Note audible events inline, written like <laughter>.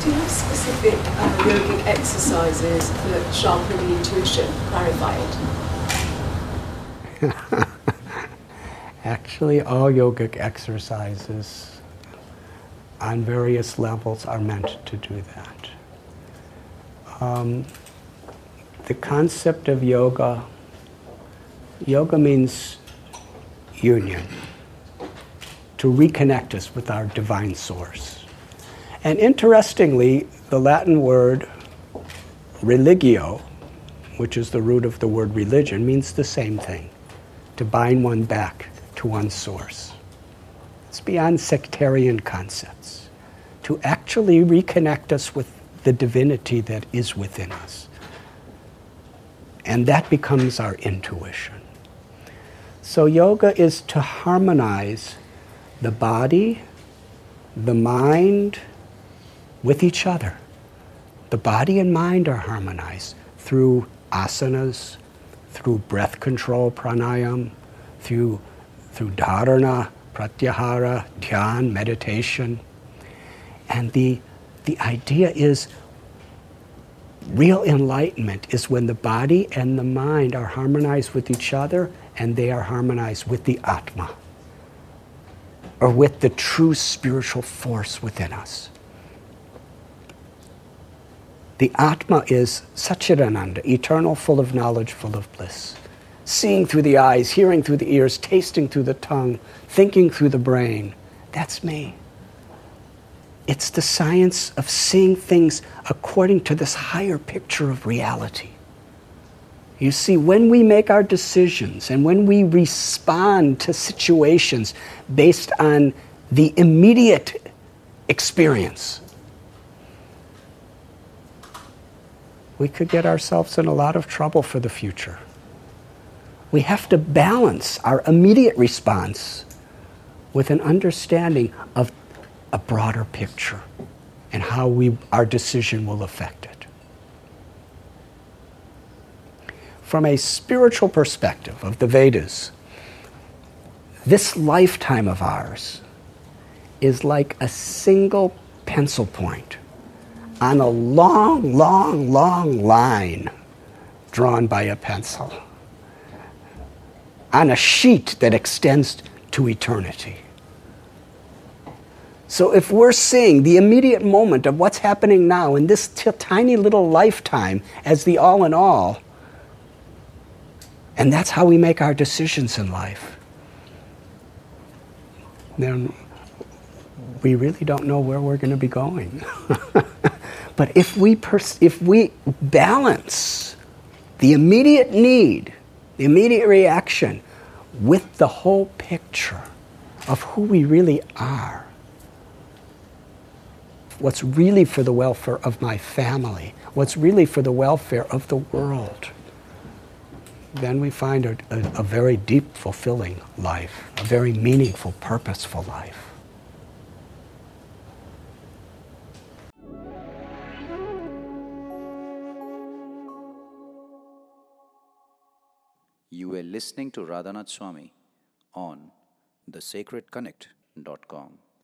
Do you have specific uh, yogic exercises that sharpen the intuition, clarify it? <laughs> Actually, all yogic exercises on various levels are meant to do that. Um, the concept of yoga, yoga means union, to reconnect us with our divine source. And interestingly, the Latin word religio, which is the root of the word religion, means the same thing to bind one back to one's source. It's beyond sectarian concepts. To actually reconnect us with the divinity that is within us. And that becomes our intuition. So, yoga is to harmonize the body, the mind with each other. The body and mind are harmonized through asanas, through breath control, pranayam, through through dharana, pratyahara, dhyan, meditation. And the, the idea is real enlightenment is when the body and the mind are harmonized with each other and they are harmonized with the Atma or with the true spiritual force within us. The Atma is Satchidananda, eternal, full of knowledge, full of bliss seeing through the eyes, hearing through the ears, tasting through the tongue, thinking through the brain. That's me. It's the science of seeing things according to this higher picture of reality. You see, when we make our decisions and when we respond to situations based on the immediate experience, we could get ourselves in a lot of trouble for the future we have to balance our immediate response with an understanding of a broader picture and how we, our decision will affect it. From a spiritual perspective of the Vedas, this lifetime of ours is like a single pencil point on a long, long, long line drawn by a pencil on a sheet that extends to eternity. So, if we're seeing the immediate moment of what's happening now in this t- tiny little lifetime as the all in all, and that's how we make our decisions in life, then we really don't know where we're going to be going. <laughs> but if we, pers- if we balance the immediate need the immediate reaction with the whole picture of who we really are. What's really for the welfare of my family, what's really for the welfare of the world. Then we find a, a, a very deep, fulfilling life, a very meaningful, purposeful life. You were listening to Radhanath Swami on thesacredconnect.com.